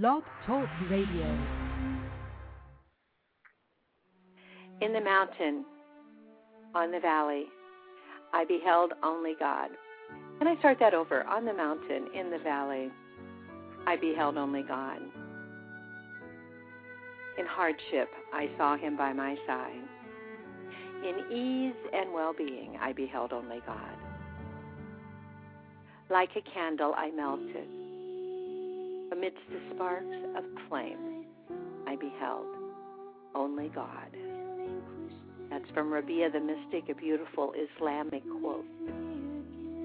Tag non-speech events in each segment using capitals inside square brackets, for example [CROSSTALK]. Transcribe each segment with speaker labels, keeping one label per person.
Speaker 1: Blog Talk Radio.
Speaker 2: In the mountain, on the valley, I beheld only God. Can I start that over? On the mountain, in the valley, I beheld only God. In hardship, I saw him by my side. In ease and well being, I beheld only God. Like a candle, I melted. Amidst the sparks of flame, I beheld only God. That's from Rabia the Mystic, a beautiful Islamic quote.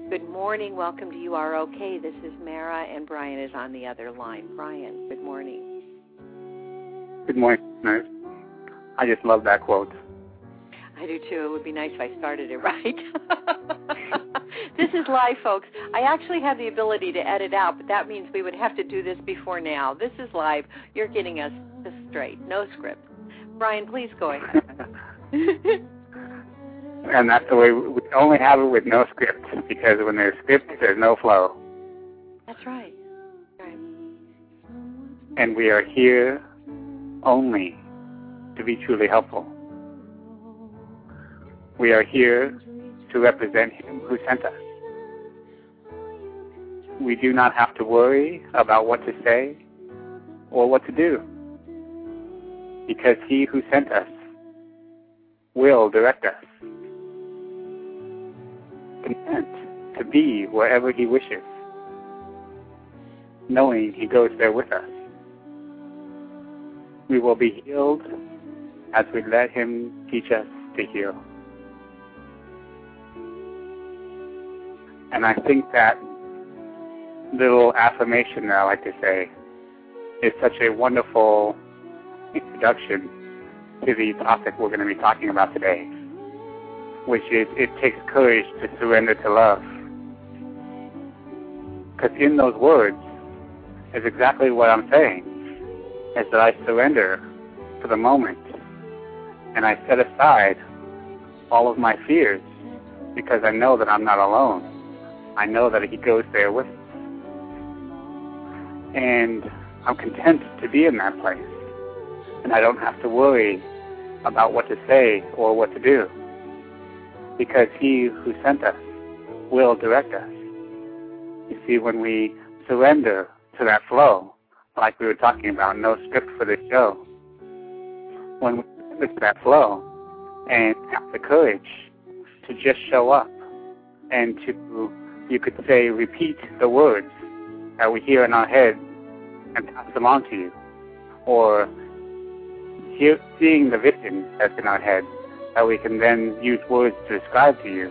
Speaker 2: Good morning. Welcome to You Are Okay. This is Mara, and Brian is on the other line. Brian, good morning.
Speaker 3: Good morning. I just love that quote.
Speaker 2: I do too. It would be nice if I started it [LAUGHS] right. [LAUGHS] this is live, folks. I actually have the ability to edit out, but that means we would have to do this before now. This is live. You're getting us straight, no script. Brian, please go ahead. [LAUGHS]
Speaker 3: and that's the way we only have it with no script because when there's script, there's no flow.
Speaker 2: That's right. right.
Speaker 3: And we are here only to be truly helpful. We are here to represent Him who sent us. We do not have to worry about what to say or what to do because He who sent us will direct us. Content to be wherever He wishes, knowing He goes there with us. We will be healed as we let Him teach us to heal. And I think that little affirmation that I like to say is such a wonderful introduction to the topic we're going to be talking about today, which is it takes courage to surrender to love. Because in those words is exactly what I'm saying, is that I surrender to the moment and I set aside all of my fears because I know that I'm not alone. I know that He goes there with us. And I'm content to be in that place. And I don't have to worry about what to say or what to do. Because He who sent us will direct us. You see, when we surrender to that flow, like we were talking about, no script for this show, when we surrender to that flow and have the courage to just show up and to, you could say, repeat the words that we hear in our head and pass them on to you, or hear, seeing the vision that's in our head, that we can then use words to describe to you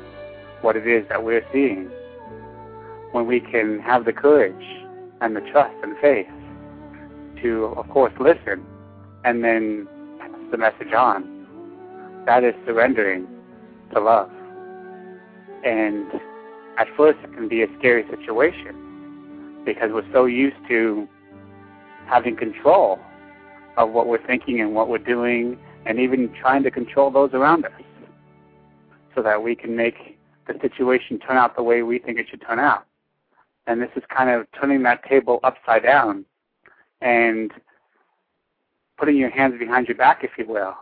Speaker 3: what it is that we're seeing. When we can have the courage and the trust and faith to, of course, listen and then pass the message on, that is surrendering to love. And at first, it can be a scary situation because we're so used to having control of what we're thinking and what we're doing, and even trying to control those around us so that we can make the situation turn out the way we think it should turn out. And this is kind of turning that table upside down and putting your hands behind your back, if you will,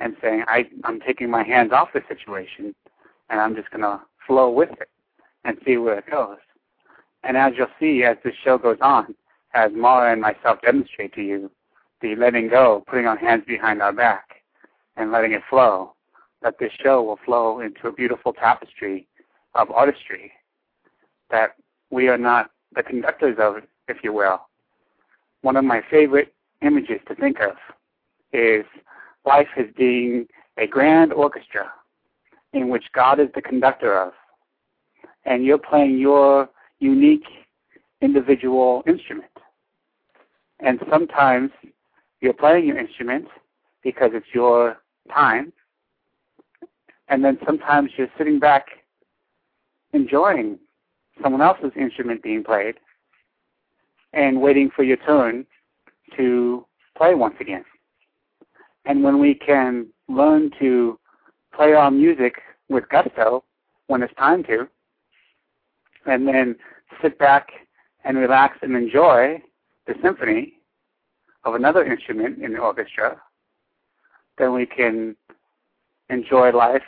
Speaker 3: and saying, I, I'm taking my hands off the situation and I'm just going to flow with it and see where it goes. And as you'll see as this show goes on, as Mara and myself demonstrate to you, the letting go, putting our hands behind our back, and letting it flow, that this show will flow into a beautiful tapestry of artistry that we are not the conductors of, if you will. One of my favorite images to think of is life as being a grand orchestra in which God is the conductor of, and you're playing your unique individual instrument. And sometimes you're playing your instrument because it's your time, and then sometimes you're sitting back enjoying someone else's instrument being played and waiting for your turn to play once again. And when we can learn to play our music with gusto when it's time to, and then sit back and relax and enjoy the symphony of another instrument in the orchestra, then we can enjoy life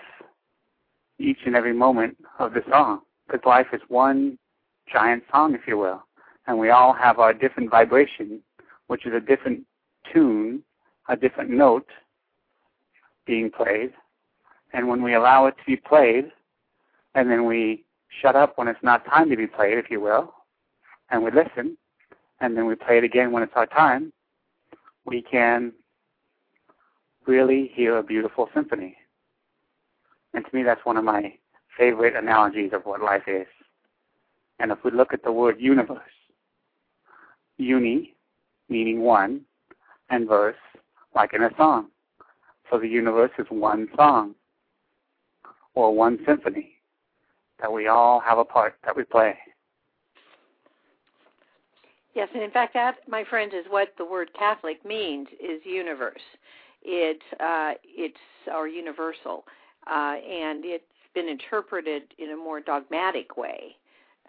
Speaker 3: each and every moment of the song. Because life is one giant song, if you will. And we all have our different vibration, which is a different tune, a different note being played. And when we allow it to be played, and then we shut up when it's not time to be played, if you will, and we listen, and then we play it again when it's our time, we can really hear a beautiful symphony. And to me, that's one of my favorite analogies of what life is. And if we look at the word universe, uni, meaning one, and verse, like in a song. So the universe is one song, or one symphony, that we all have a part that we play.
Speaker 2: Yes, and in fact, that, my friends, is what the word Catholic means: is universe. It's uh, it's our universal, uh, and it's been interpreted in a more dogmatic way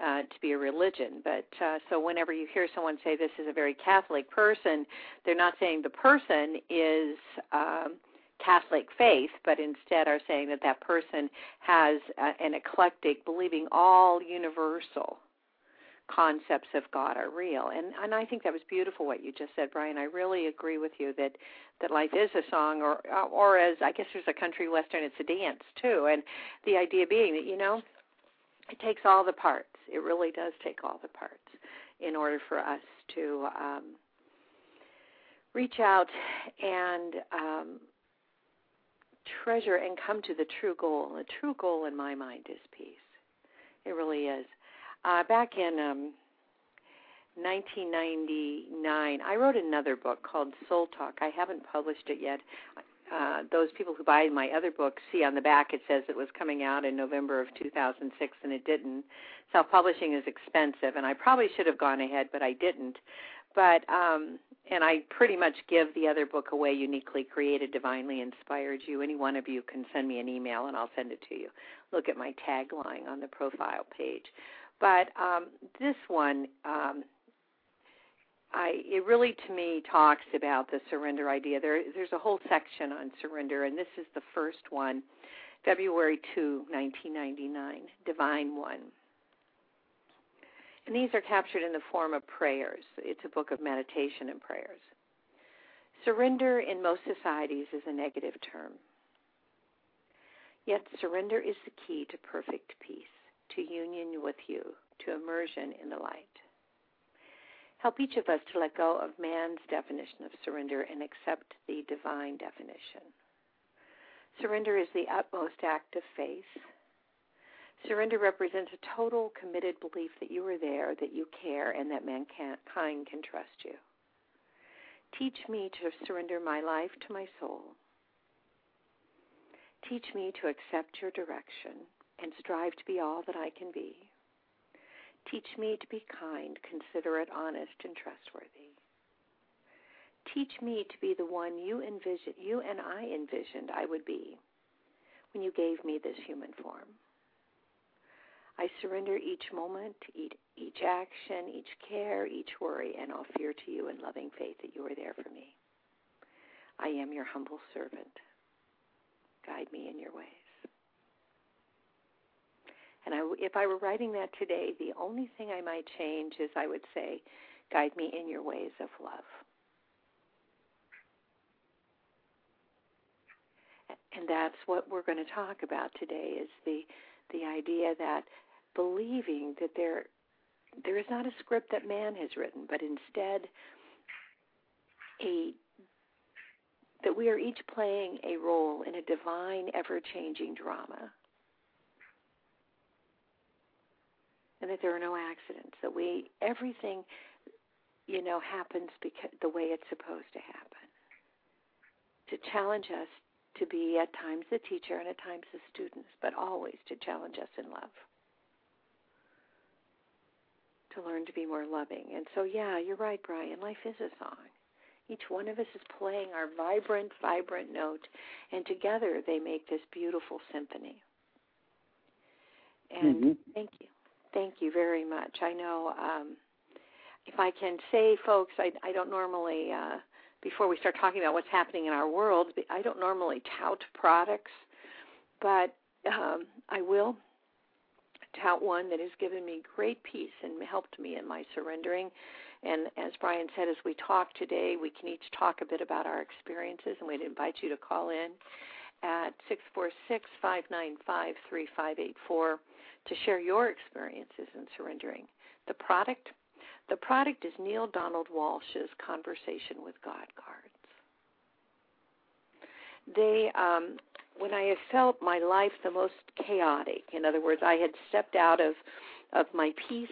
Speaker 2: uh, to be a religion. But uh, so whenever you hear someone say this is a very Catholic person, they're not saying the person is um, Catholic faith, but instead are saying that that person has uh, an eclectic, believing all universal concepts of God are real. And and I think that was beautiful what you just said, Brian. I really agree with you that that life is a song or or as I guess there's a country western it's a dance too. And the idea being that you know it takes all the parts. It really does take all the parts in order for us to um, reach out and um, treasure and come to the true goal. The true goal in my mind is peace. It really is. Uh, back in um, 1999, I wrote another book called Soul Talk. I haven't published it yet. Uh, those people who buy my other book see on the back it says it was coming out in November of 2006, and it didn't. Self publishing is expensive, and I probably should have gone ahead, but I didn't. But um, and I pretty much give the other book away, uniquely created, divinely inspired you. Any one of you can send me an email, and I'll send it to you. Look at my tagline on the profile page. But um, this one, um, I it really to me talks about the surrender idea. There, there's a whole section on surrender, and this is the first one, February 2, 1999, Divine One. And these are captured in the form of prayers. It's a book of meditation and prayers. Surrender in most societies is a negative term. Yet surrender is the key to perfect peace to union with you, to immersion in the light. Help each of us to let go of man's definition of surrender and accept the divine definition. Surrender is the utmost act of faith. Surrender represents a total committed belief that you are there, that you care, and that mankind can trust you. Teach me to surrender my life to my soul. Teach me to accept your direction and strive to be all that I can be. Teach me to be kind, considerate, honest, and trustworthy. Teach me to be the one you envisioned, you and I envisioned I would be when you gave me this human form. I surrender each moment, each action, each care, each worry, and all fear to you in loving faith that you are there for me. I am your humble servant. Guide me in your ways. And I, if I were writing that today, the only thing I might change is I would say, guide me in your ways of love. And that's what we're going to talk about today is the the idea that believing that there there is not a script that man has written, but instead a that we are each playing a role in a divine, ever changing drama. and that there are no accidents. That we everything, you know, happens because the way it's supposed to happen. To challenge us to be at times the teacher and at times the students, but always to challenge us in love. To learn to be more loving. And so, yeah, you're right, Brian. Life is a song. Each one of us is playing our vibrant, vibrant note, and together they make this beautiful symphony. And mm-hmm. thank you. Thank you very much. I know um, if I can say, folks, I, I don't normally uh, before we start talking about what's happening in our world, I don't normally tout products, but um, I will tout one that has given me great peace and helped me in my surrendering. And as Brian said, as we talk today, we can each talk a bit about our experiences, and we'd invite you to call in at 646 595 3584 to share your experiences in surrendering. The product the product is Neale Donald Walsch's Conversation with God cards. They um, when I have felt my life the most chaotic, in other words, I had stepped out of of my peace,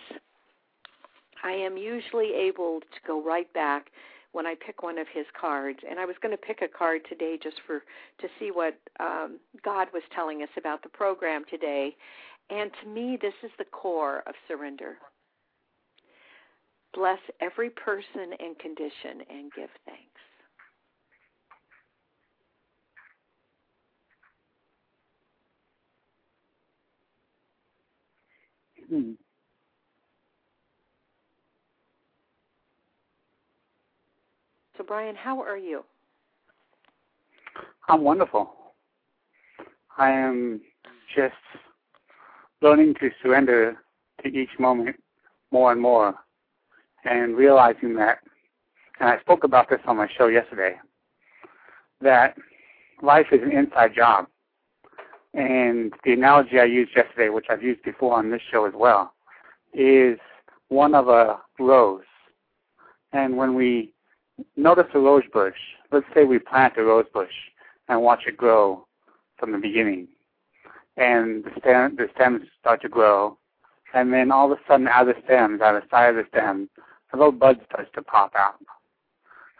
Speaker 2: I am usually able to go right back when I pick one of his cards. And I was going to pick a card today just for to see what um, God was telling us about the program today. And to me, this is the core of surrender. Bless every person and condition and give thanks. Hmm. So, Brian, how are you?
Speaker 3: I'm wonderful. I am just learning to surrender to each moment more and more and realizing that, and I spoke about this on my show yesterday, that life is an inside job. And the analogy I used yesterday, which I've used before on this show as well, is one of a rose. And when we notice a rose bush, let's say we plant a rose bush and watch it grow from the beginning. And the, stem, the stems start to grow. And then all of a sudden, out of the stems, out of the side of the stem, a little bud starts to pop out.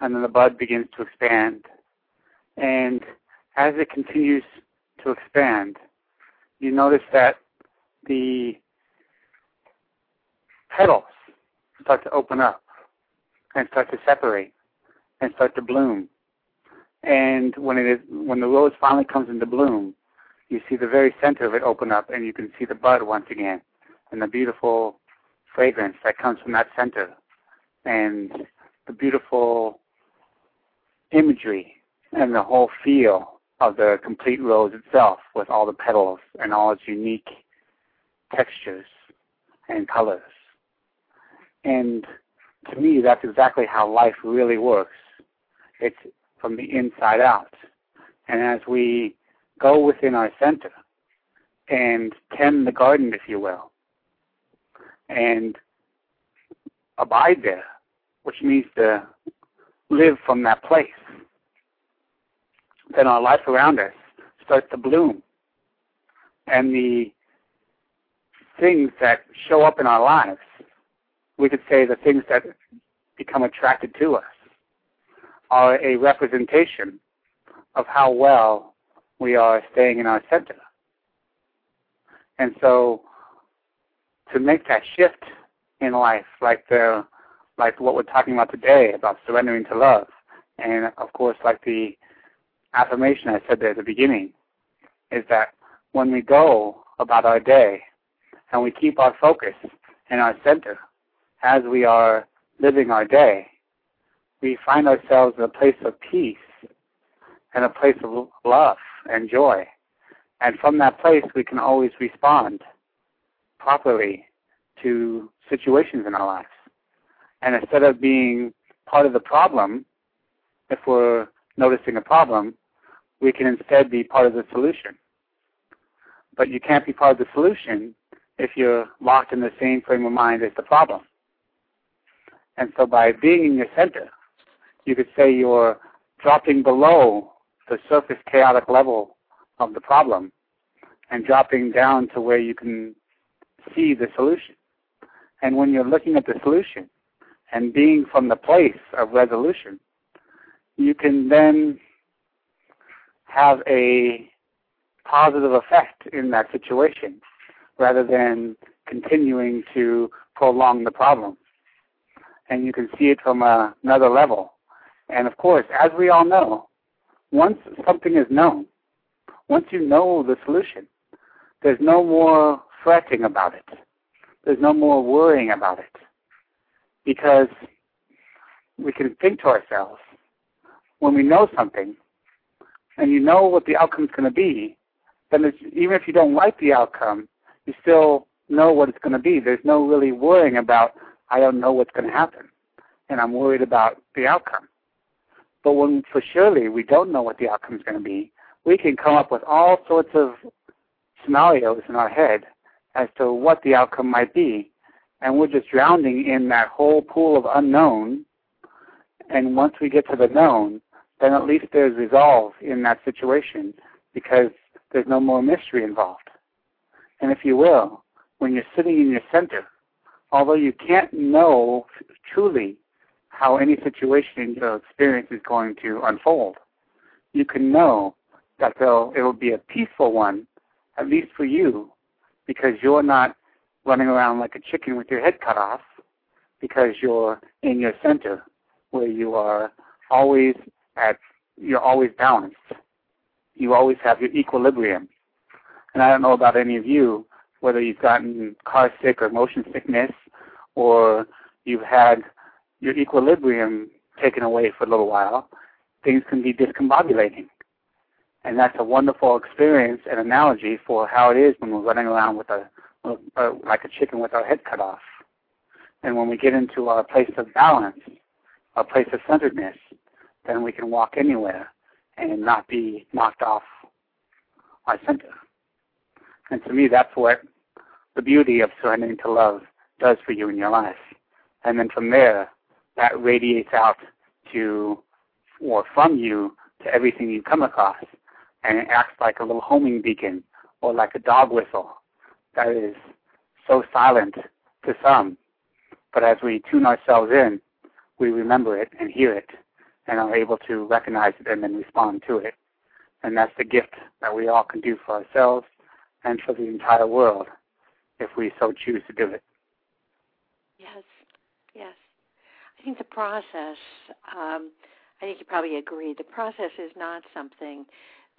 Speaker 3: And then the bud begins to expand. And as it continues to expand, you notice that the petals start to open up and start to separate and start to bloom. And when it is when the rose finally comes into bloom, you see the very center of it open up and you can see the bud once again and the beautiful fragrance that comes from that center and the beautiful imagery and the whole feel of the complete rose itself with all the petals and all its unique textures and colors. And to me, that's exactly how life really works. It's from the inside out. And as we go within our center and tend the garden, if you will, and abide there, which means to live from that place, then our life around us starts to bloom. And the things that show up in our lives, we could say the things that become attracted to us, are a representation of how well we are staying in our center. And so to make that shift in life, like the like what we're talking about today about surrendering to love, and of course, like the affirmation I said there at the beginning, is that when we go about our day and we keep our focus in our center as we are living our day, we find ourselves in a place of peace and a place of love and joy. And from that place, we can always respond properly to situations in our lives. And instead of being part of the problem, if we're noticing a problem, we can instead be part of the solution. But you can't be part of the solution if you're locked in the same frame of mind as the problem. And so by being in your center, you could say you're dropping below the surface chaotic level of the problem and dropping down to where you can see the solution. And when you're looking at the solution, and being from the place of resolution, you can then have a positive effect in that situation rather than continuing to prolong the problem. And you can see it from a, another level. And of course, as we all know, once something is known, once you know the solution, there's no more fretting about it. There's no more worrying about it because we can think to ourselves, when we know something, and you know what the outcome is going to be, then it's, even if you don't like the outcome, you still know what it's going to be. There's no really worrying about I don't know what's going to happen, and I'm worried about the outcome. But when for surely we don't know what the outcome is going to be, we can come up with all sorts of scenarios in our head as to what the outcome might be, and we're just drowning in that whole pool of unknown. And once we get to the known, then at least there's resolve in that situation because there's no more mystery involved. And if you will, when you're sitting in your center, although you can't know truly how any situation your experience is going to unfold, you can know that it will be a peaceful one, at least for you, because you're not running around like a chicken with your head cut off, because you're in your center where you are always at, you're always balanced. You always have your equilibrium. And I don't know about any of you, whether you've gotten car sick or motion sickness, or you've had your equilibrium taken away for a little while, things can be discombobulating. And that's a wonderful experience and analogy for how it is when we're running around with a, a like a chicken with our head cut off. And when we get into our place of balance, our place of centeredness, then we can walk anywhere and not be knocked off our center. And to me, that's what the beauty of surrendering to love does for you in your life. And then from there, that radiates out to, or from you to everything you come across. And it acts like a little homing beacon or like a dog whistle that is so silent to some. But as we tune ourselves in, we remember it and hear it and are able to recognize it and then respond to it. And that's the gift that we all can do for ourselves and for the entire world if we so choose to do it.
Speaker 2: Yes, yes. I think the process, um, I think you probably agree, the process is not something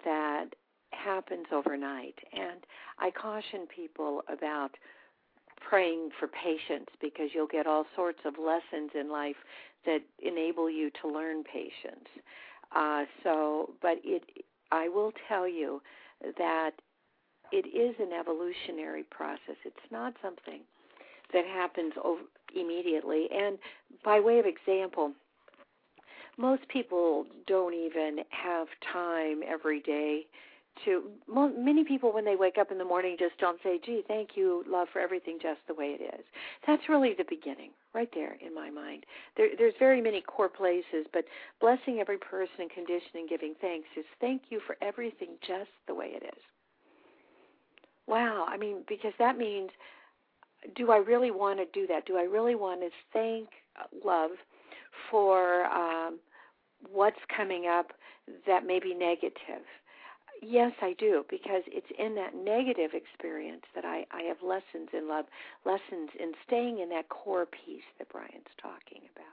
Speaker 2: that happens overnight. And I caution people about praying for patience because you'll get all sorts of lessons in life that enable you to learn patience. Uh, so, but it, I will tell you that it is an evolutionary process. It's not something that happens over, immediately. And by way of example, most people don't even have time every day to many people when they wake up in the morning just don't say gee thank you love for everything just the way it is. That's really the beginning right there in my mind. There, there's very many core places but blessing every person and condition and giving thanks is thank you for everything just the way it is. Wow i mean because that means do i really want to do that? Do i really want to thank love for um what's coming up that may be negative Yes, I do, because it's in that negative experience that I, I have lessons in love, lessons in staying in that core peace that Brian's talking about.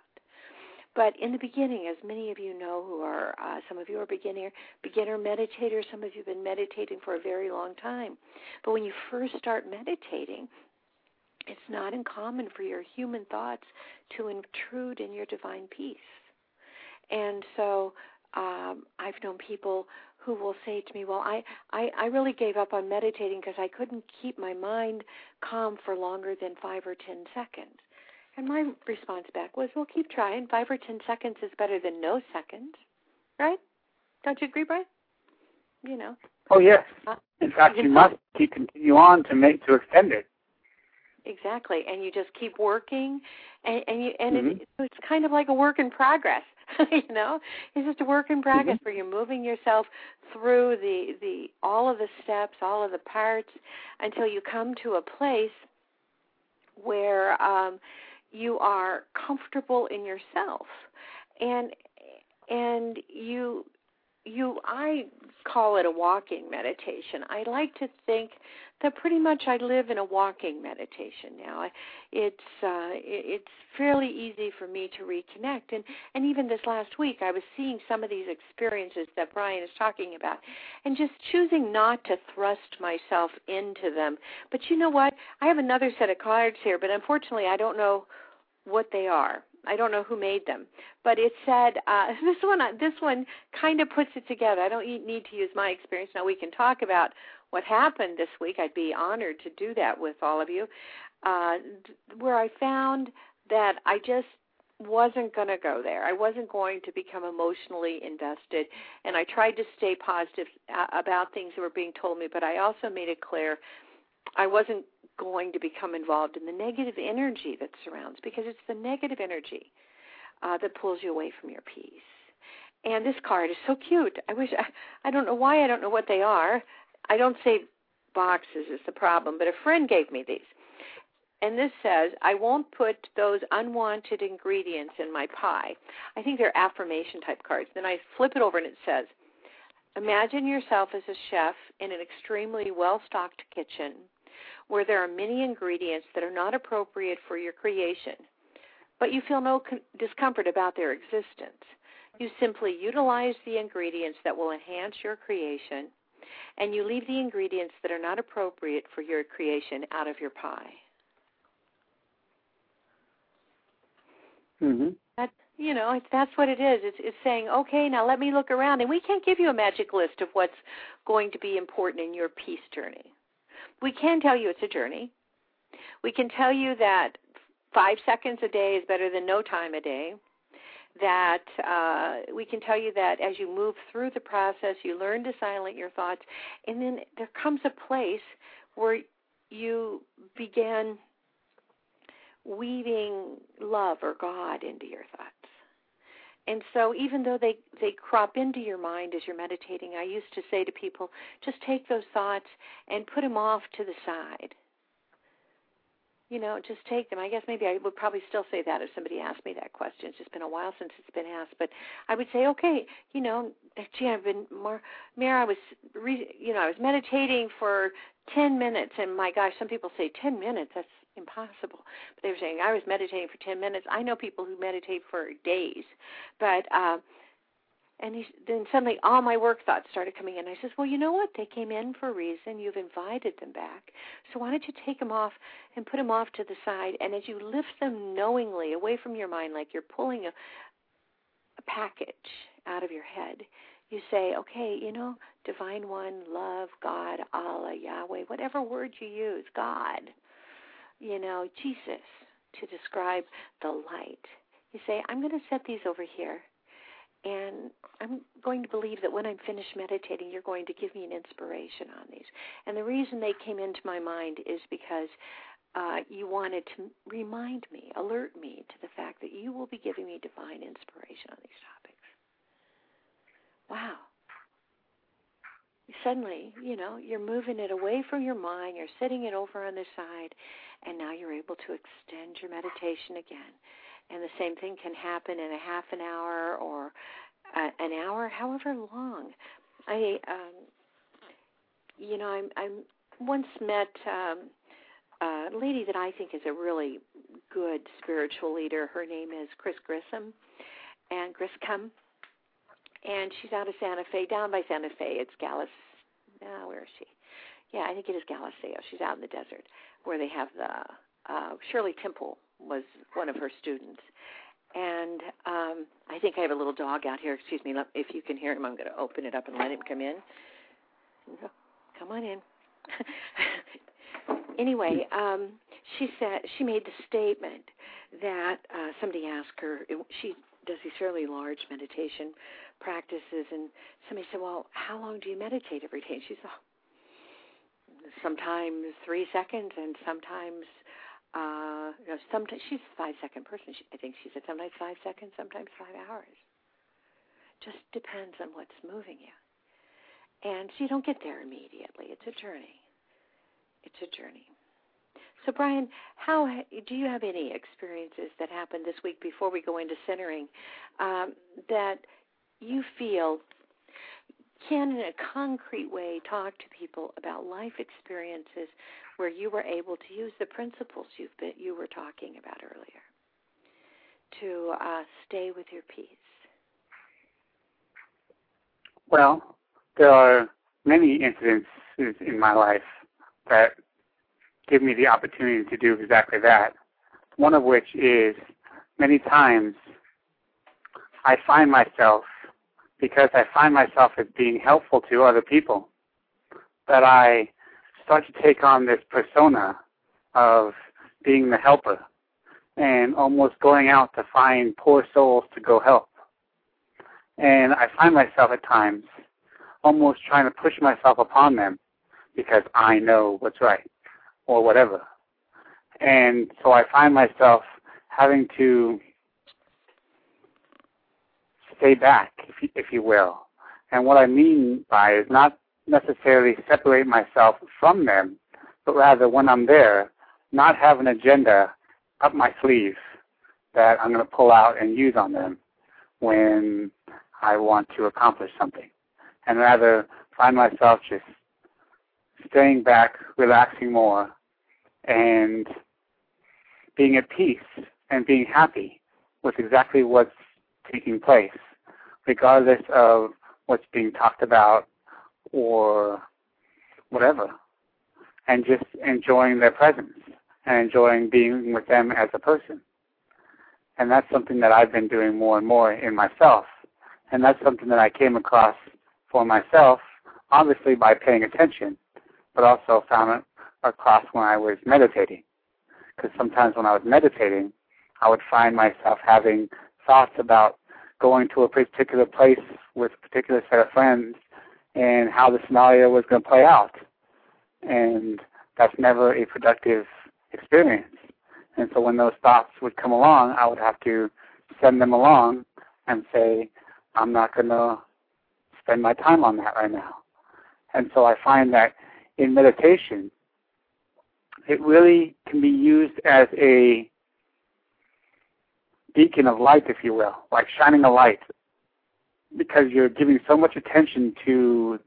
Speaker 2: But in the beginning, as many of you know who are, uh, some of you are beginner, beginner meditators, some of you have been meditating for a very long time. But when you first start meditating, it's not uncommon for your human thoughts to intrude in your divine peace. And so um, I've known people who will say to me, "Well, I I, I really gave up on meditating because I couldn't keep my mind calm for longer than five or ten seconds." And my response back was, "Well, keep trying. Five or ten seconds is better than no seconds, right? Don't you agree, Brian? You know."
Speaker 3: Oh yes. Uh, In fact, you must [LAUGHS] keep continue on to make to extend it.
Speaker 2: Exactly, and you just keep working, and and you and
Speaker 3: mm-hmm.
Speaker 2: it, it's kind of like a work in progress. [LAUGHS] [LAUGHS] you know, it's just a work in progress
Speaker 3: mm-hmm.
Speaker 2: where you're moving yourself through the the all of the steps, all of the parts, until you come to a place where um, you are comfortable in yourself, and and you you I call it a walking meditation. I like to think that pretty much I live in a walking meditation now. It's uh it's fairly easy for me to reconnect and and even this last week I was seeing some of these experiences that Brian is talking about and just choosing not to thrust myself into them. But you know what? I have another set of cards here, but unfortunately I don't know what they are. I don't know who made them, but it said uh, [LAUGHS] this one. This one kind of puts it together. I don't need to use my experience now. We can talk about what happened this week. I'd be honored to do that with all of you. Uh, where I found that I just wasn't going to go there. I wasn't going to become emotionally invested, and I tried to stay positive uh, about things that were being told me. But I also made it clear I wasn't going to become involved in the negative energy that surrounds because it's the negative energy uh, that pulls you away from your peace. And this card is so cute. I wish I, I don't know why I don't know what they are. I don't say boxes is the problem, but a friend gave me these. And this says, I won't put those unwanted ingredients in my pie. I think they're affirmation type cards. Then I flip it over and it says, Imagine yourself as a chef in an extremely well stocked kitchen where there are many ingredients that are not appropriate for your creation, but you feel no con- discomfort about their existence. You simply utilize the ingredients that will enhance your creation, and you leave the ingredients that are not appropriate for your creation out of your pie.
Speaker 3: Mm-hmm.
Speaker 2: That you know, that's what it is. It's it's saying, okay, now let me look around, and we can't give you a magic list of what's going to be important in your peace journey. We can tell you it's a journey. We can tell you that five seconds a day is better than no time a day. That uh, we can tell you that as you move through the process, you learn to silence your thoughts, and then there comes a place where you begin weaving love or God into your thoughts. And so even though they they crop into your mind as you're meditating, I used to say to people, just take those thoughts and put them off to the side. You know, just take them. I guess maybe I would probably still say that if somebody asked me that question. It's just been a while since it's been asked, but I would say, okay, you know, gee, I've been more. Mara, I was, re, you know, I was meditating for ten minutes, and my gosh, some people say ten minutes. That's impossible. But they were saying I was meditating for ten minutes. I know people who meditate for days, but uh, and he, then suddenly all my work thoughts started coming in. I says, well, you know what? They came in for a reason. You've invited them back, so why don't you take them off and put them off to the side? And as you lift them knowingly away from your mind, like you're pulling a, a package out of your head, you say, okay, you know, divine one, love, God, Allah, Yahweh, whatever word you use, God you know, Jesus to describe the light. You say, I'm going to set these over here, and I'm going to believe that when I'm finished meditating, you're going to give me an inspiration on these. And the reason they came into my mind is because uh, you wanted to remind me, alert me to the fact that you will be giving me divine inspiration on these topics. Wow suddenly, you know, you're moving it away from your mind, you're setting it over on the side, and now you're able to extend your meditation again. And the same thing can happen in a half an hour or uh, an hour, however long. I, um, you know, I'm, I'm once met um, a lady that I think is a really good spiritual leader. Her name is Chris Grissom, and Griscom, and she's out of Santa Fe, down by Santa Fe. It's Gallus. Uh, where is she? Yeah, I think it is Galileo. She's out in the desert where they have the uh, Shirley Temple was one of her students, and um, I think I have a little dog out here. Excuse me, if you can hear him, I'm going to open it up and let him come in. Come on in. [LAUGHS] anyway, um, she said she made the statement that uh, somebody asked her. She does these fairly large meditation practices, and somebody said, "Well, how long do you meditate every day?" And she said, oh, "Sometimes three seconds, and sometimes." Uh, you know, sometimes she's a five second person. She, I think she said sometimes five seconds, sometimes five hours. Just depends on what's moving you. And so you don't get there immediately. It's a journey. It's a journey. So, Brian, how do you have any experiences that happened this week before we go into centering um, that you feel can, in a concrete way, talk to people about life experiences where you were able to use the principles you've been, you were talking about earlier to uh, stay with your peace?
Speaker 3: Well, there are many incidents in my life that give me the opportunity to do exactly that. One of which is many times I find myself, because I find myself as being helpful to other people, that I start to take on this persona of being the helper and almost going out to find poor souls to go help. And I find myself at times almost trying to push myself upon them because I know what's right or whatever. And so I find myself having to stay back, if you, if you will. And what I mean by is not necessarily separate myself from them, but rather when I'm there, not have an agenda up my sleeve that I'm going to pull out and use on them when I want to accomplish something. And rather find myself just staying back, relaxing more, and being at peace and being happy with exactly what's taking place, regardless of what's being talked about or whatever, and just enjoying their presence and enjoying being with them as a person. And that's something that I've been doing more and more in myself. And that's something that I came across for myself, obviously by paying attention, but also found it across when I was meditating. Because sometimes when I was meditating, I would find myself having thoughts about going to a particular place with a particular set of friends and how the scenario was going to play out. And that's never a productive experience. And so when those thoughts would come along, I would have to send them along and say, I'm not going to spend my time on that right now. And so I find that in meditation, it really can be used as a beacon of light, if you will, like shining a light, because you're giving so much attention to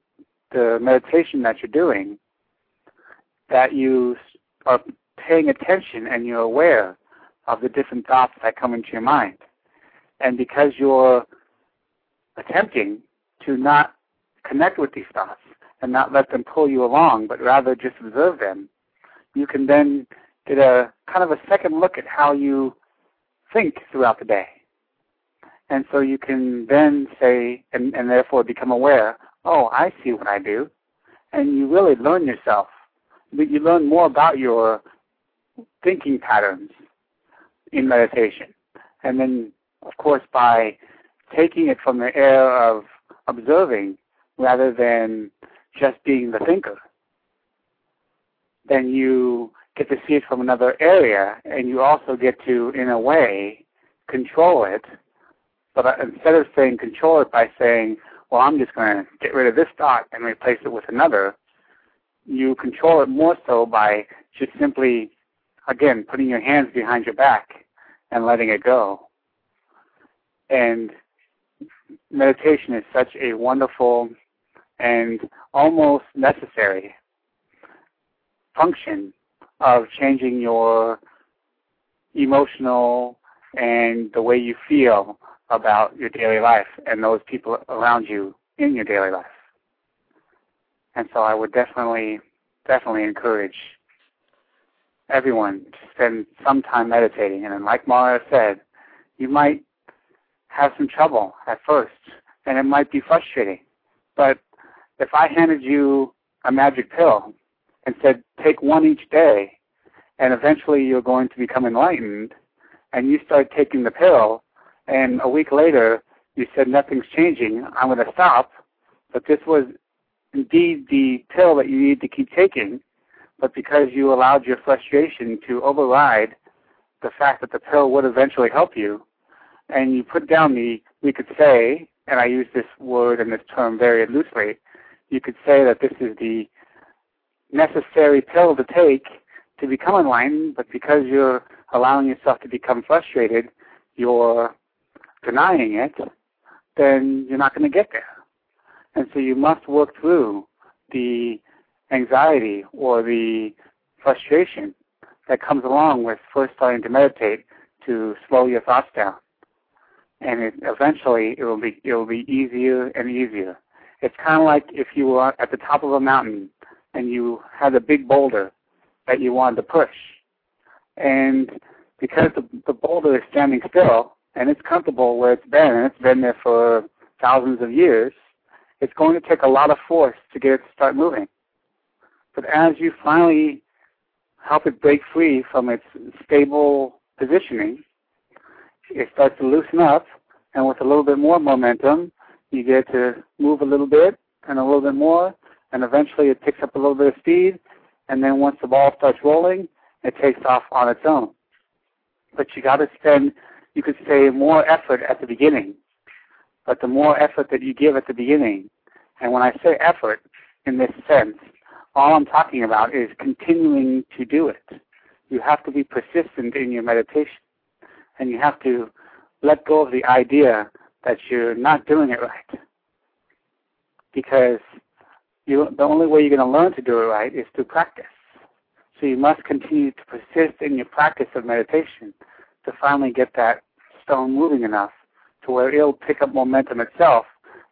Speaker 3: the meditation that you're doing that you are paying attention and you're aware of the different thoughts that come into your mind. And because you're attempting to not connect with these thoughts and not let them pull you along, but rather just observe them, you can then get a kind of a second look at how you think throughout the day. And so you can then say, and, and therefore become aware, oh, I see what I do. And you really learn yourself. You learn more about your thinking patterns in meditation. And then, of course, by taking it from the air of observing rather than just being the thinker, then you get to see it from another area and you also get to, in a way, control it. But uh, instead of saying control it by saying, well, I'm just going to get rid of this thought and replace it with another, you control it more so by just simply again, putting your hands behind your back and letting it go. And meditation is such a wonderful and almost necessary function of changing your emotional and the way you feel about your daily life and those people around you in your daily life. And so I would definitely, definitely encourage everyone to spend some time meditating. And like Mara said, you might have some trouble at first, and it might be frustrating. But if I handed you a magic pill and said, take one each day, and eventually you're going to become enlightened, and you start taking the pill, and a week later you said nothing's changing, I'm going to stop, but this was indeed the pill that you need to keep taking, but because you allowed your frustration to override the fact that the pill would eventually help you, and you put down the, we could say, and I use this word and this term very loosely, you could say that this is the necessary pill to take to become enlightened, but because you're allowing yourself to become frustrated, you're denying it, then you're not going to get there. And so you must work through the anxiety or the frustration that comes along with first starting to meditate to slow your thoughts down. And it, eventually it will be it will be easier and easier. It's kind of like if you were at the top of a mountain and you had a big boulder that you wanted to push. And because the, the boulder is standing still and it's comfortable where it's been, and it's been there for thousands of years, it's going to take a lot of force to get it to start moving. But as you finally help it break free from its stable positioning, it starts to loosen up, and with a little bit more momentum, you get to move a little bit and a little bit more, and eventually it picks up a little bit of speed, and then once the ball starts rolling, it takes off on its own. But you got to spend, you could say, more effort at the beginning. But the more effort that you give at the beginning, and when I say effort in this sense, all I'm talking about is continuing to do it. You have to be persistent in your meditation, and you have to let go of the idea that you're not doing it right. Because you, the only way you're going to learn to do it right is through practice. So you must continue to persist in your practice of meditation to finally get that stone moving enough to where it'll pick up momentum itself.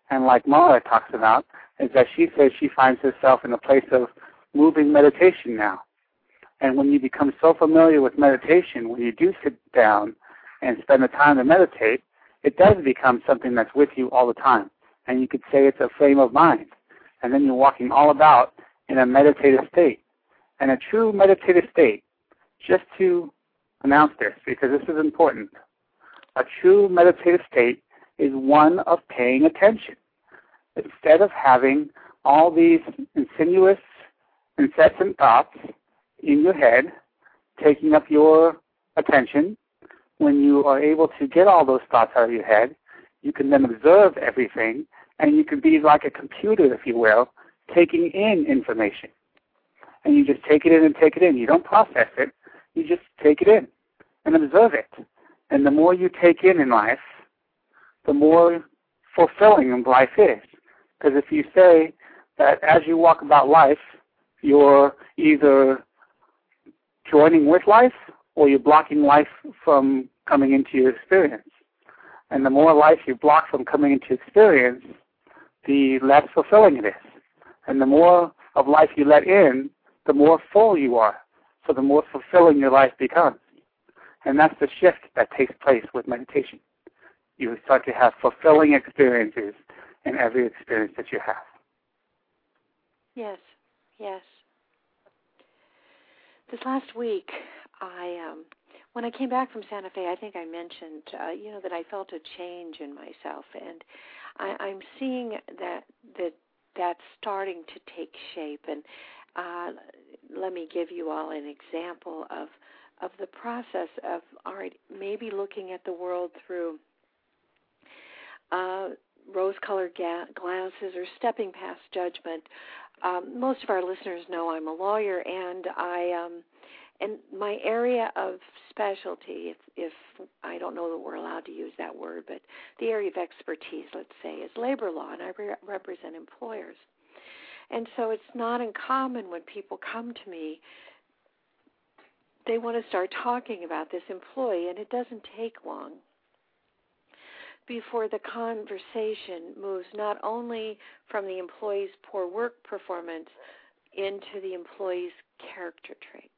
Speaker 3: And like Mara talks about, is that she says she finds herself in a place of moving meditation now. And when you become so familiar with meditation, when you do sit down and spend the time to meditate, it does become something that's with you all the time. And you could say it's a frame of mind. And then you're walking all about in a meditative state. And a true meditative state, just to announce this because this is important, a true meditative state is one of paying attention. Instead of having all these insinuous, incessant thoughts in your head taking up your attention, when you are able to get all those thoughts out of your head, you can then observe everything, and you can be like a computer, if you will, taking in information. And you just take it in and take it in. You don't process it. You just take it in and observe it. And the more you take in in life, the more fulfilling life is. Because if you say that as you walk about life, you're either joining with life or you're blocking life from coming into your experience. And the more life you block from coming into experience, the less fulfilling it is. And the more of life you let in, the more full you are. So the more fulfilling your life becomes. And that's the shift that takes place with meditation. You start to have fulfilling experiences in every experience that you have.
Speaker 2: Yes, yes. This last week, I um, when I came back from Santa Fe, I think I mentioned, uh, you know, that I felt a change in myself, and I, I'm seeing that that that's starting to take shape. And uh, let me give you all an example of of the process of all right, maybe looking at the world through uh, rose-colored ga- glasses or stepping past judgment. Um, most of our listeners know I'm a lawyer, and I um, and my area of specialty, if, if I don't know that we're allowed to use that word, but the area of expertise, let's say, is labor law, and I re- represent employers. And so it's not uncommon when people come to me, they want to start talking about this employee, and it doesn't take long before the conversation moves not only from the employee's poor work performance into the employee's character traits.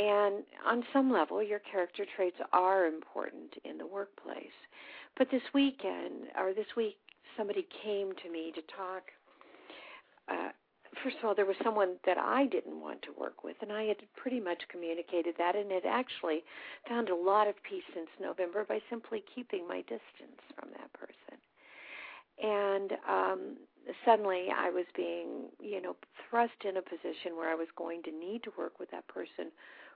Speaker 2: And on some level, your character traits are important in the workplace. But this weekend, or this week, somebody came to me to talk uh, first of all, there was someone that I didn't want to work with, and I had pretty much communicated that, and had actually found a lot of peace since November by simply keeping my distance from that person. And um, suddenly, I was being, you know, thrust in a position where I was going to need to work with that person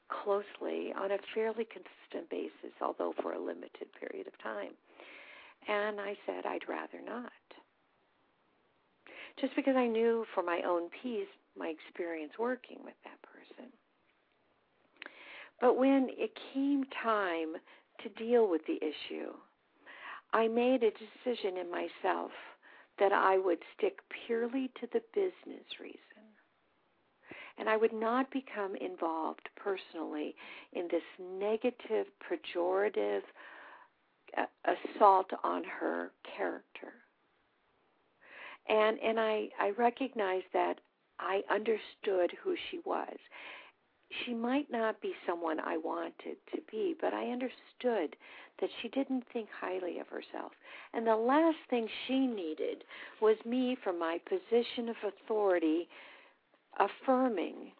Speaker 2: closely on a fairly consistent basis, although for a limited period of time. And I said I'd rather not just because I knew for my own peace my experience working with that person. But when it came time to deal with the issue, I made a decision in myself that I would stick purely to the business reason. And I would not become involved personally in this negative, pejorative uh, assault on her character and and I I recognized that I understood who she was, she might not be someone I wanted to be, but I understood that she didn't think highly of herself. And the last thing she needed was me, from my position of authority, affirming,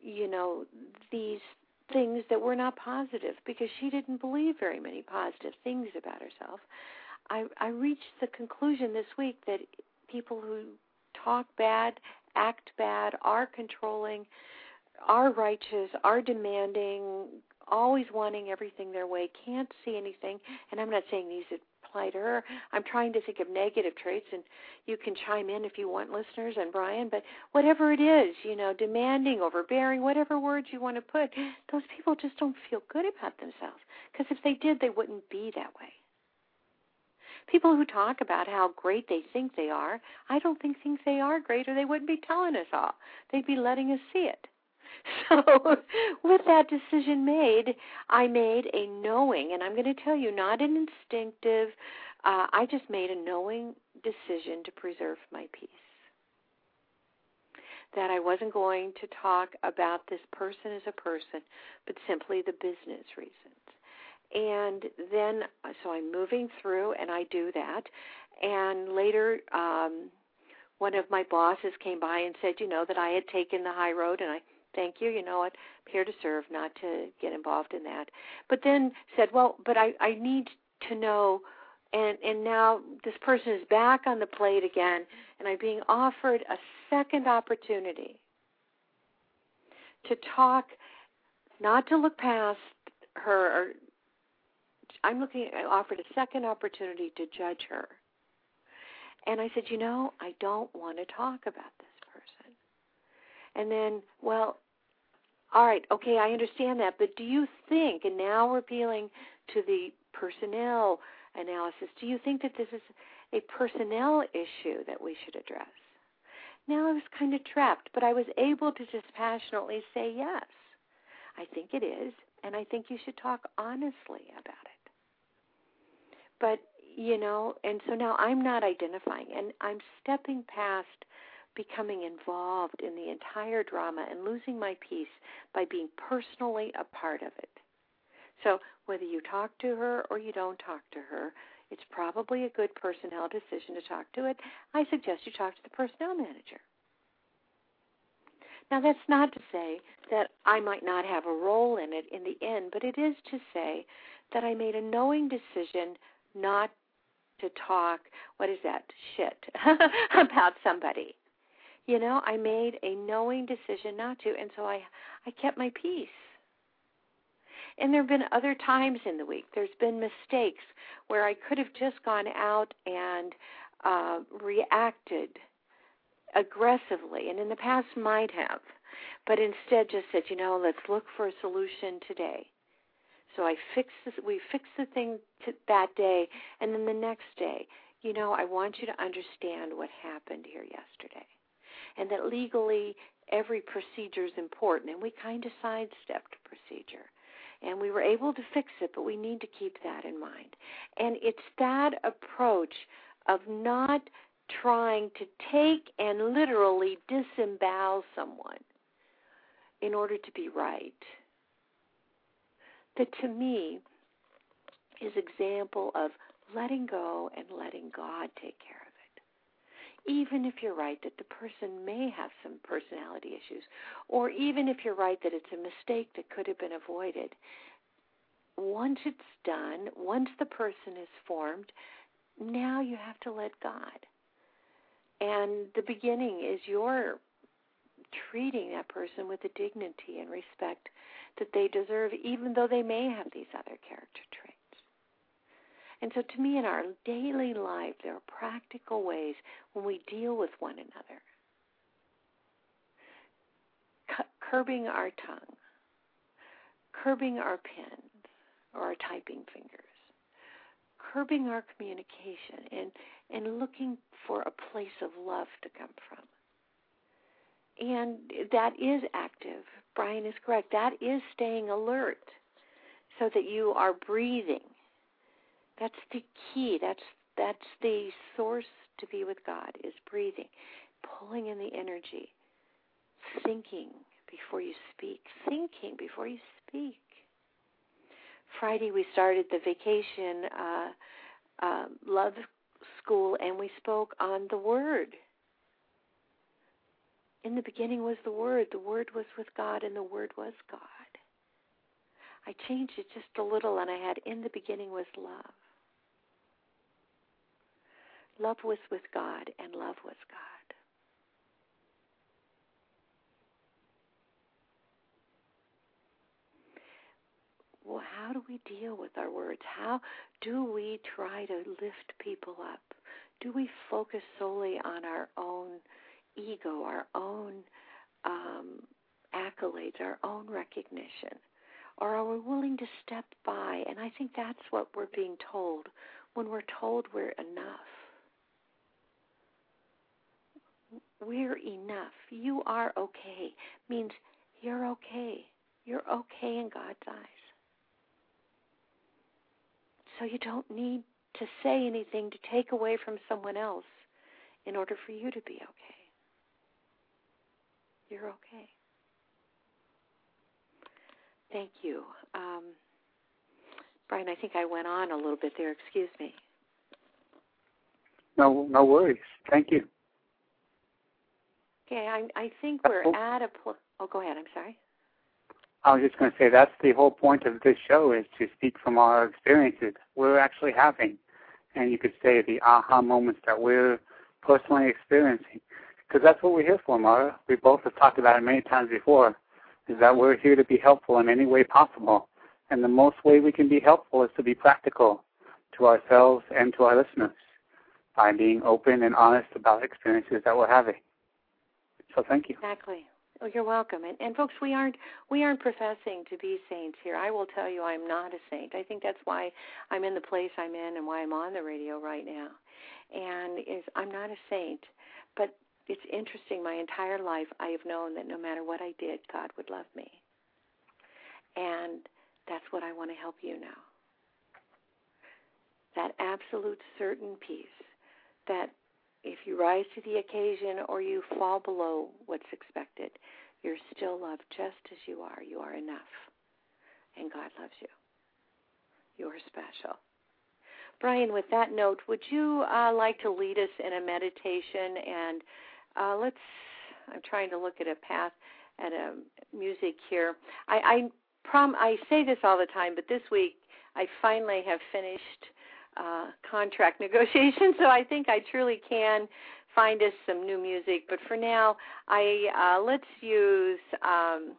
Speaker 2: you know, these things that were not positive because she didn't believe very many positive things about herself. I, I reached the conclusion this week that people who talk bad, act bad, are controlling, are righteous, are demanding, always wanting everything their way, can't see anything. And I'm not saying these apply to her. I'm trying to think of negative traits, and you can chime in if you want, listeners and Brian. But whatever it is, you know, demanding, overbearing, whatever words you want to put, those people just don't feel good about themselves. Because if they did, they wouldn't be that way. People who talk about how great they think they are, I don't think think they are great, or they wouldn't be telling us all. They'd be letting us see it. [LAUGHS] So, with that decision made, I made a knowing, and I'm going to tell you, not an instinctive, uh, I just made a knowing decision to preserve my peace. That I wasn't going to talk about this person as a person, but simply the business reasons. And then, so I'm moving through, and I do that. And later, um, one of my bosses came by and said, you know, that I had taken the high road, and I thank you. You know what? I'm here to serve, not to get involved in that. But then said, well, but I, I need to know. And, and now this person is back on the plate again, and I'm being offered a second opportunity to talk, not to look past her. Or, I'm looking. I offered a second opportunity to judge her, and I said, you know, I don't want to talk about this person. And then, well, all right, okay, I understand that, but do you think, and now we're appealing to the personnel analysis, do you think that this is a personnel issue that we should address? Now I was kind of trapped, but I was able to just passionately say yes. I think it is, and I think you should talk honestly about it. But, you know, and so now I'm not identifying, and I'm stepping past becoming involved in the entire drama and losing my peace by being personally a part of it. So, whether you talk to her or you don't talk to her, it's probably a good personnel decision to talk to it. I suggest you talk to the personnel manager. Now, that's not to say that I might not have a role in it in the end, but it is to say that I made a knowing decision not to talk, what is that, shit, [LAUGHS] about somebody. You know, I made a knowing decision not to, and so I I kept my peace. And there have been other times in the week. There's been mistakes where I could have just gone out and uh, reacted aggressively, and in the past might have, but instead just said, you know, let's look for a solution today. So I fixed this, we fixed the thing to, that day, and then the next day, you know, I want you to understand what happened here yesterday and that legally every procedure is important. And we kind of sidestepped procedure. And we were able to fix it, but we need to keep that in mind. And it's that approach of not trying to take and literally disembowel someone in order to be right that to me is example of letting go and letting God take care even if you're right that the person may have some personality issues, or even if you're right that it's a mistake that could have been avoided, once it's done, once the person is formed, now you have to let God. And the beginning is your treating that person with the dignity and respect that they deserve, even though they may have these other character traits. And so, to me, in our daily life, there are practical ways when we deal with one another. curbing our tongue, curbing our pens or our typing fingers, curbing our communication, and, and looking for a place of love to come from. And that is active. Brian is correct. That is staying alert so that you are breathing that's the key. That's that's the source to be with God is breathing, pulling in the energy, thinking, before you speak, thinking before you speak. Friday we started the vacation uh, uh, love school and we spoke on the Word. In the beginning was the Word. The Word was with God, and the Word was God. I changed it just a little, and I had in the beginning was love. Love was with God, and love was God. Well, how do we deal with our words? How do we try to lift people up? Do we focus solely on our own ego, our own um, accolades, our own recognition? Or are we willing to step by? And I think that's what we're being told when we're told we're enough. We're enough. You are okay means you're okay. You're okay in God's eyes. So you don't need to say anything to take away from someone else in order for you to be okay. You're okay. Thank you. Um, Brian, I think I went on a little bit there. Excuse me.
Speaker 3: No, no worries. Thank you.
Speaker 2: Okay, I, I think we're at a point. Oh, go ahead. I'm sorry.
Speaker 3: I was just going to say that's the whole point of this show is to speak from our experiences we're actually having, and you could say the aha moments that we're personally experiencing, because that's what we're here for, Mara. We both have talked about it many times before, is that we're here to be helpful in any way possible, and the most way we can be helpful is to be practical to ourselves and to our listeners by being open and honest about experiences that we're having. So thank you.
Speaker 2: Exactly. Oh, you're welcome. And, and folks, we aren't we aren't professing to be saints here. I will tell you, I'm not a saint. I think that's why I'm in the place I'm in and why I'm on the radio right now. And is I'm not a saint, but it's interesting. My entire life, I have known that no matter what I did, God would love me. And that's what I want to help you now. That absolute certain peace that if you rise to the occasion or you fall below what's expected, you're still loved just as you are. You are enough. And God loves you. You're special. Brian, with that note, would you uh, like to lead us in a meditation? And uh, let's, I'm trying to look at a path at a music here. I, I prom, I say this all the time, but this week I finally have finished uh, contract [LAUGHS] negotiation, so I think I truly can find us some new music. But for now, I uh, let's use. Um,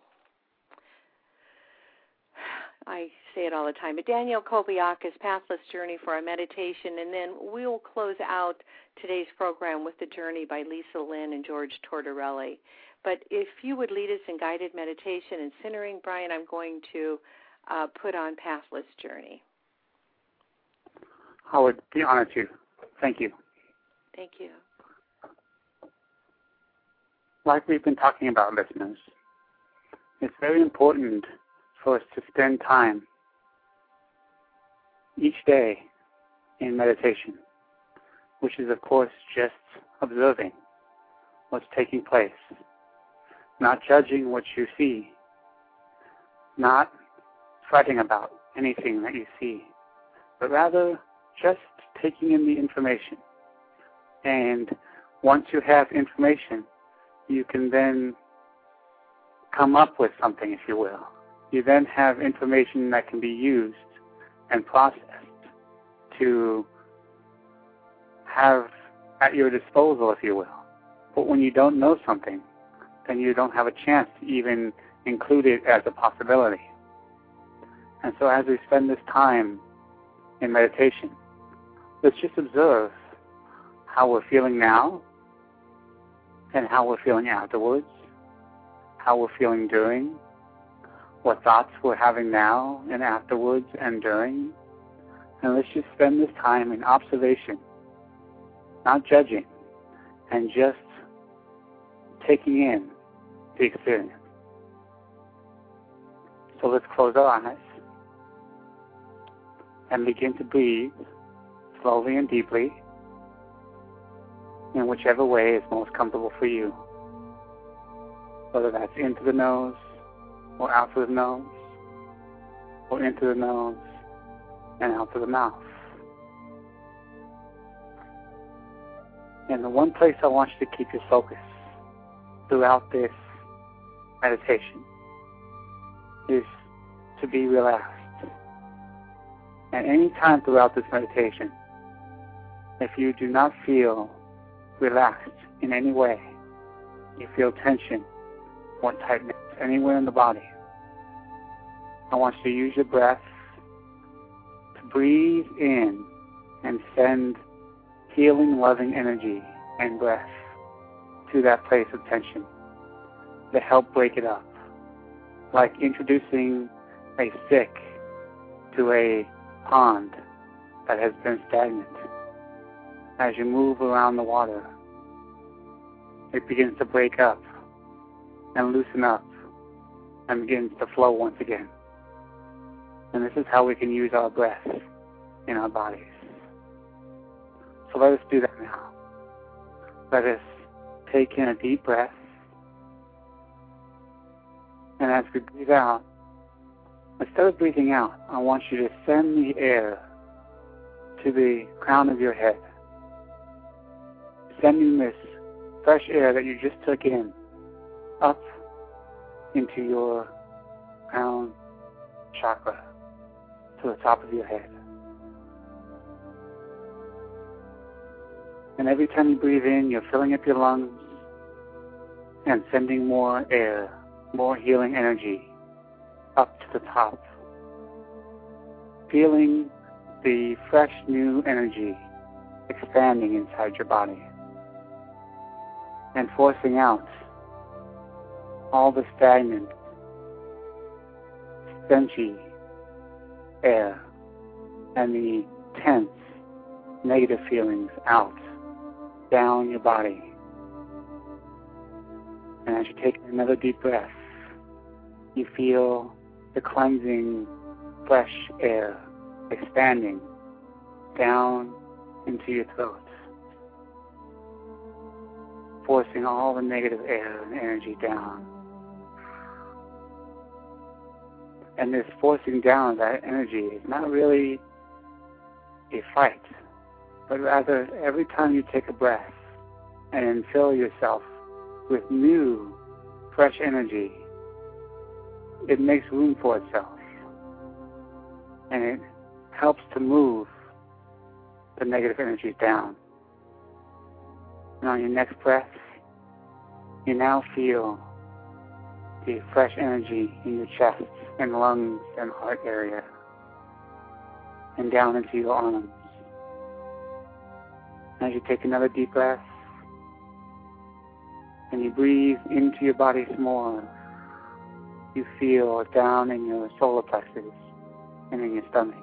Speaker 2: [SIGHS] I say it all the time, but Daniel Kobialka's Pathless Journey for our meditation, and then we'll close out today's program with The Journey by Lisa Lynne and George Tortorelli. But if you would lead us in guided meditation and centering, Brian, I'm going to uh, put on Pathless Journey.
Speaker 3: I would be honored to. Thank you.
Speaker 2: Thank you.
Speaker 3: Like we've been talking about, listeners, it's very important for us to spend time each day in meditation, which is, of course, just observing what's taking place, not judging what you see, not fretting about anything that you see, but rather just taking in the information. And once you have information, you can then come up with something, if you will. You then have information that can be used and processed to have at your disposal, if you will. But when you don't know something, then you don't have a chance to even include it as a possibility. And so as we spend this time in meditation, let's just observe how we're feeling now and how we're feeling afterwards, how we're feeling during, what thoughts we're having now and afterwards and during. And let's just spend this time in observation, not judging, and just taking in the experience. So let's close our eyes and begin to breathe slowly and deeply in whichever way is most comfortable for you. whether that's into the nose or out to the nose or into the nose and out to the mouth. And the one place I want you to keep your focus throughout this meditation is to be relaxed. At any time throughout this meditation, if you do not feel relaxed in any way, you feel tension or tightness anywhere in the body, I want you to use your breath to breathe in and send healing, loving energy and breath to that place of tension to help break it up. Like introducing a stick to a pond that has been stagnant. As you move around the water, it begins to break up and loosen up and begins to flow once again. And this is how we can use our breath in our bodies. So let us do that now. Let us take in a deep breath. And as we breathe out, instead of breathing out, I want you to send the air to the crown of your head, sending this fresh air that you just took in up into your crown chakra to the top of your head. And every time you breathe in, you're filling up your lungs and sending more air, more healing energy up to the top. Feeling the fresh new energy expanding inside your body and forcing out all the stagnant, stenchy air and the tense, negative feelings out, down your body. And as you take another deep breath, you feel the cleansing, fresh air expanding down into your throat, forcing all the negative air and energy down and this forcing down that energy is not really a fight, but rather every time you take a breath and fill yourself with new, fresh energy, it makes room for itself. And it helps to move the negative energy down. And on your next breath, you now feel the fresh energy in your chest and lungs and heart area and down into your arms. As you take another deep breath and you breathe into your body some more, you feel down in your solar plexus and in your stomach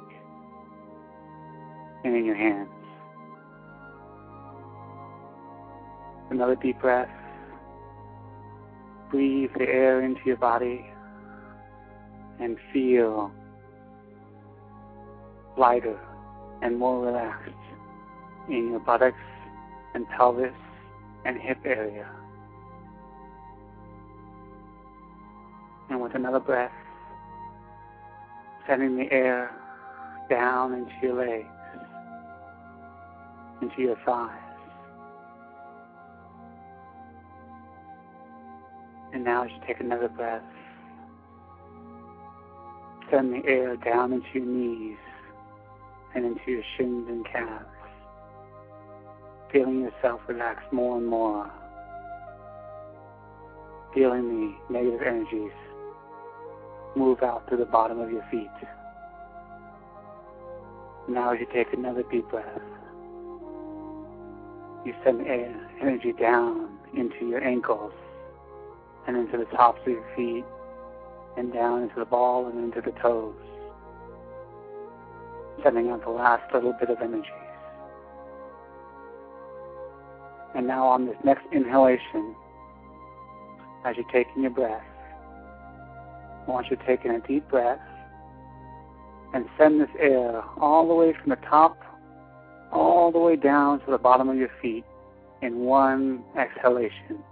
Speaker 3: and in your hands. Another deep breath. Breathe the air into your body and feel lighter and more relaxed in your buttocks and pelvis and hip area. And with another breath, sending the air down into your legs, into your thighs. Now as you take another breath, send the air down into your knees and into your shins and calves, feeling yourself relax more and more, feeling the negative energies move out to the bottom of your feet. Now as you take another deep breath, you send air, energy down into your ankles and into the tops of your feet and down into the ball and into the toes, sending out the last little bit of energy. And now on this next inhalation, as you're taking your breath, I want you to take in a deep breath and send this air all the way from the top all the way down to the bottom of your feet in one exhalation.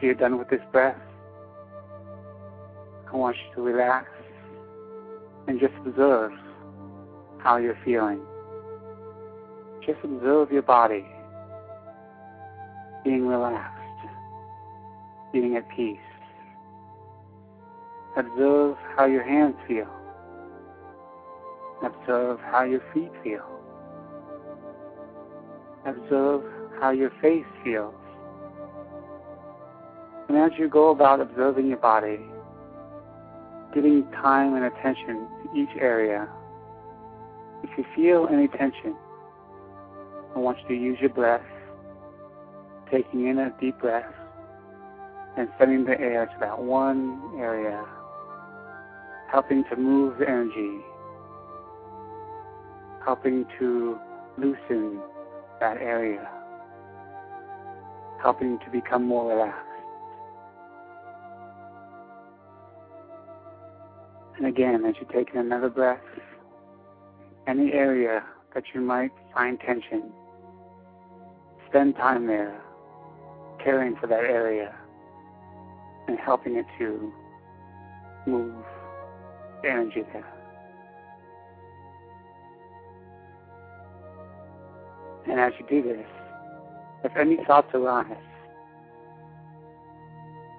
Speaker 3: After you're done with this breath, I want you to relax and just observe how you're feeling. Just observe your body being relaxed, being at peace. Observe how your hands feel. Observe how your feet feel. Observe how your face feels. And as you go about observing your body, giving time and attention to each area, if you feel any tension, I want you to use your breath, taking in a deep breath and sending the air to that one area, helping to move the energy, helping to loosen that area, helping to become more relaxed. And again, as you take in another breath, any area that you might find tension, spend time there, caring for that area and helping it to move the energy there. And as you do this, if any thoughts arise,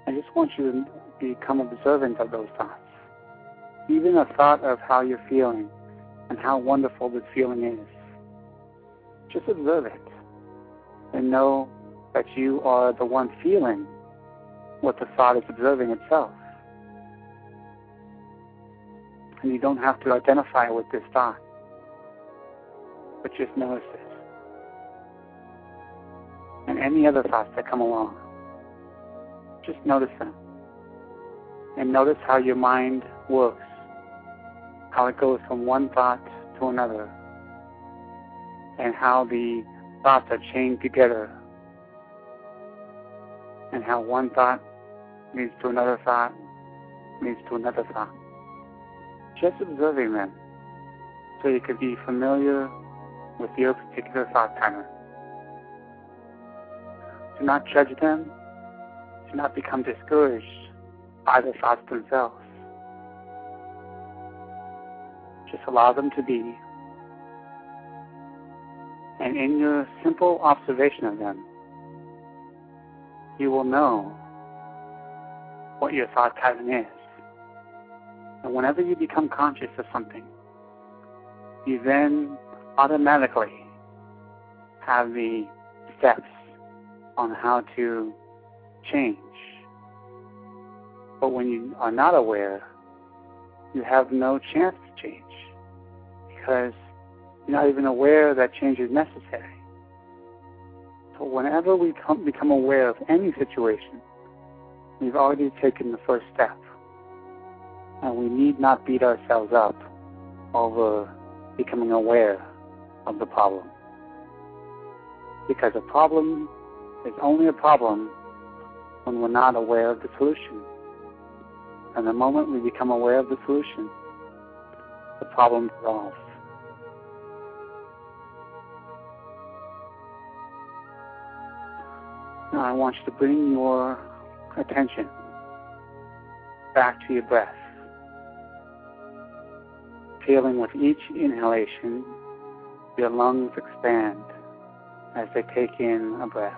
Speaker 3: I just want you to become observant of those thoughts even a thought of how you're feeling and how wonderful this feeling is. Just observe it and know that you are the one feeling what the thought is observing itself. And you don't have to identify with this thought, but just notice it. And any other thoughts that come along, just notice them. And notice how your mind works how it goes from one thought to another, and how the thoughts are chained together, and how one thought leads to another thought, leads to another thought. Just observing them so you can be familiar with your particular thought pattern. Do not judge them. Do not become discouraged by the thoughts themselves. Just allow them to be. And in your simple observation of them, you will know what your thought pattern is. And whenever you become conscious of something, you then automatically have the steps on how to change. But when you are not aware, you have no chance because you're not even aware that change is necessary. So whenever we come, become aware of any situation, we've already taken the first step. And we need not beat ourselves up over becoming aware of the problem. Because a problem is only a problem when we're not aware of the solution. And the moment we become aware of the solution, the problem resolves. I want you to bring your attention back to your breath. Feeling with each inhalation, your lungs expand as they take in a breath.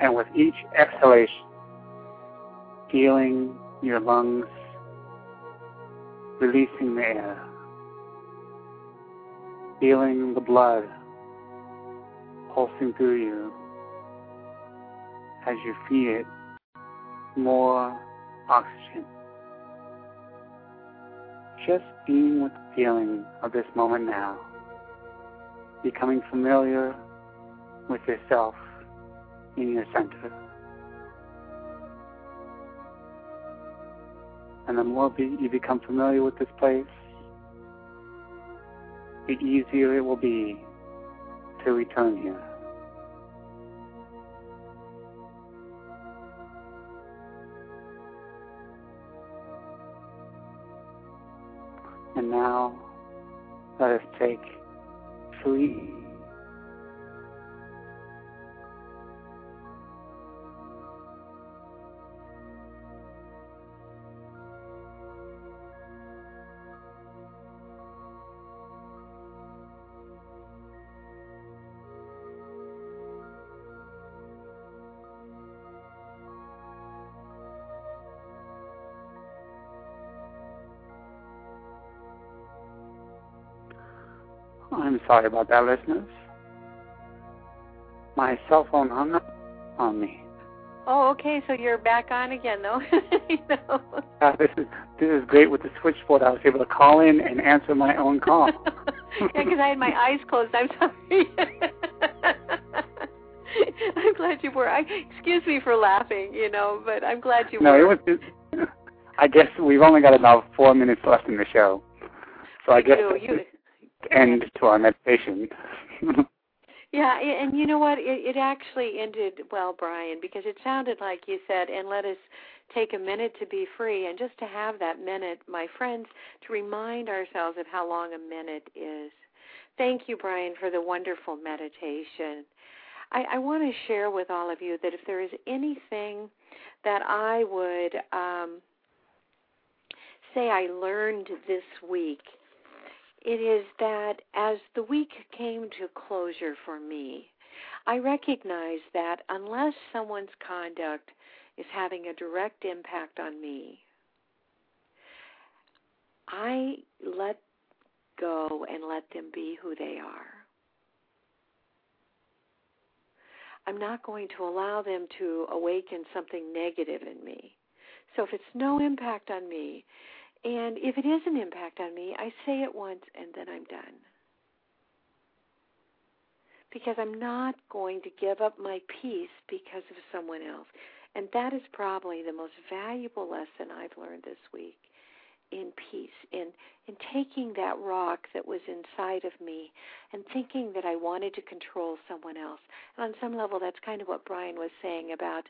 Speaker 3: And with each exhalation, feeling your lungs releasing the air, feeling the blood pulsing through you as you feed it more oxygen. Just being with the feeling of this moment now, becoming familiar with yourself in your center. And the more you become familiar with this place, the easier it will be to return here. And now let us take three sorry about that, listeners. My cell phone hung up on me.
Speaker 2: Oh, okay. So you're back on again, though. [LAUGHS] you know?
Speaker 3: uh, this is this is great with the switchboard. I was able to call in and answer my own call. [LAUGHS]
Speaker 2: yeah, because I had my eyes closed. I'm sorry. [LAUGHS] I'm glad you were. I, excuse me for laughing, you know, but I'm glad you
Speaker 3: no,
Speaker 2: were.
Speaker 3: No, it was. Just, I guess we've only got about four minutes left in the show, so I guess
Speaker 2: you, you,
Speaker 3: end to our meditation. [LAUGHS]
Speaker 2: yeah, and you know what? It, it actually ended well, Brian, because it sounded like you said, "And let us take a minute to be free," and just to have that minute, my friends, to remind ourselves of how long a minute is. Thank you, Brian, for the wonderful meditation. I, I want to share with all of you that if there is anything that I would um, say I learned this week, it is that as the week came to closure for me, I recognize that unless someone's conduct is having a direct impact on me, I let go and let them be who they are. I'm not going to allow them to awaken something negative in me. So if it's no impact on me, and if it is an impact on me, I say it once and then I'm done. Because I'm not going to give up my peace because of someone else. And that is probably the most valuable lesson I've learned this week in peace, in in taking that rock that was inside of me and thinking that I wanted to control someone else. And on some level that's kind of what Brian was saying about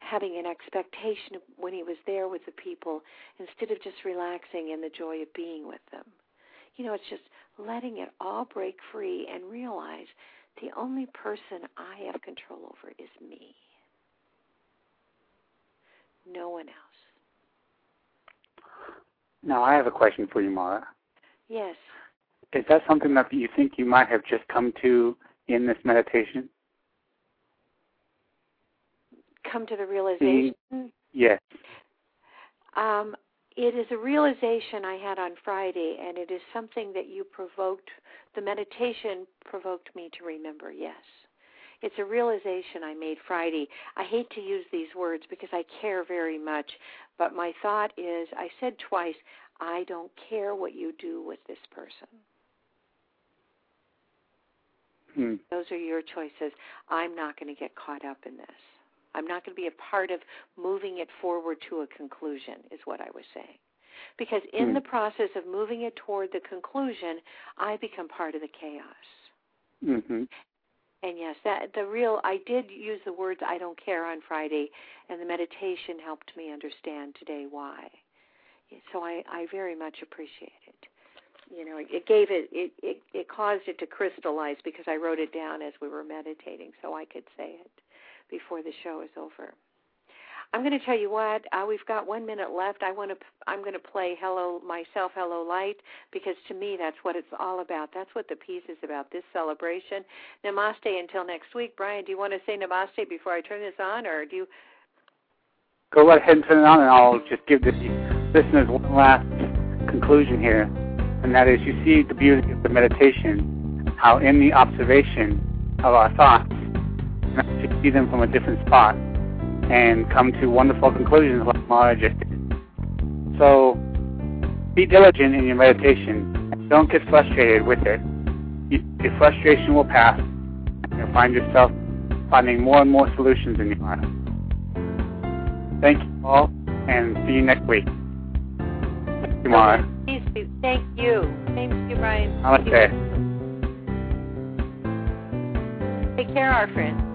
Speaker 2: having an expectation when he was there with the people instead of just relaxing in the joy of being with them. You know, it's just letting it all break free and realize the only person I have control over is me. No one else.
Speaker 3: Now, I have a question for you, Mara.
Speaker 2: Yes.
Speaker 3: Is that something that you think you might have just come to in this meditation?
Speaker 2: Come to the realization?
Speaker 3: Yes.
Speaker 2: Um, it is a realization I had on Friday, and it is something that you provoked, the meditation provoked me to remember, yes. It's a realization I made Friday. I hate to use these words because I care very much, but my thought is I said twice, I don't care what you do with this person.
Speaker 3: Hmm.
Speaker 2: Those are your choices. I'm not going to get caught up in this. I'm not going to be a part of moving it forward to a conclusion, is what I was saying. Because in
Speaker 3: hmm.
Speaker 2: the process of moving it toward the conclusion, I become part of the chaos.
Speaker 3: Mm-hmm.
Speaker 2: And yes, that the real I did use the words I don't care on Friday and the meditation helped me understand today why. So I I very much appreciate it. You know, it gave it it it, it caused it to crystallize because I wrote it down as we were meditating so I could say it before the show is over. I'm going to tell you what. Uh, we've got one minute left. I want to. I'm going to play "Hello Myself, Hello Light" because to me that's what it's all about. That's what the piece is about. This celebration. Namaste until next week. Brian, do you want to say namaste before I turn this on, or do you?
Speaker 3: Go right ahead and turn it on, and I'll just give the listeners one last conclusion here, and that is: you see the beauty of the meditation, how in the observation of our thoughts, you see them from a different spot and come to wonderful conclusions like Mara just did. So be diligent in your meditation. Don't get frustrated with it. Your frustration will pass, and you'll find yourself finding more and more solutions in your life. Thank you all, and see you next week. Thank you, Mara.
Speaker 2: Thank you. Thank you, Brian.
Speaker 3: Namaste.
Speaker 2: Take care, our friends.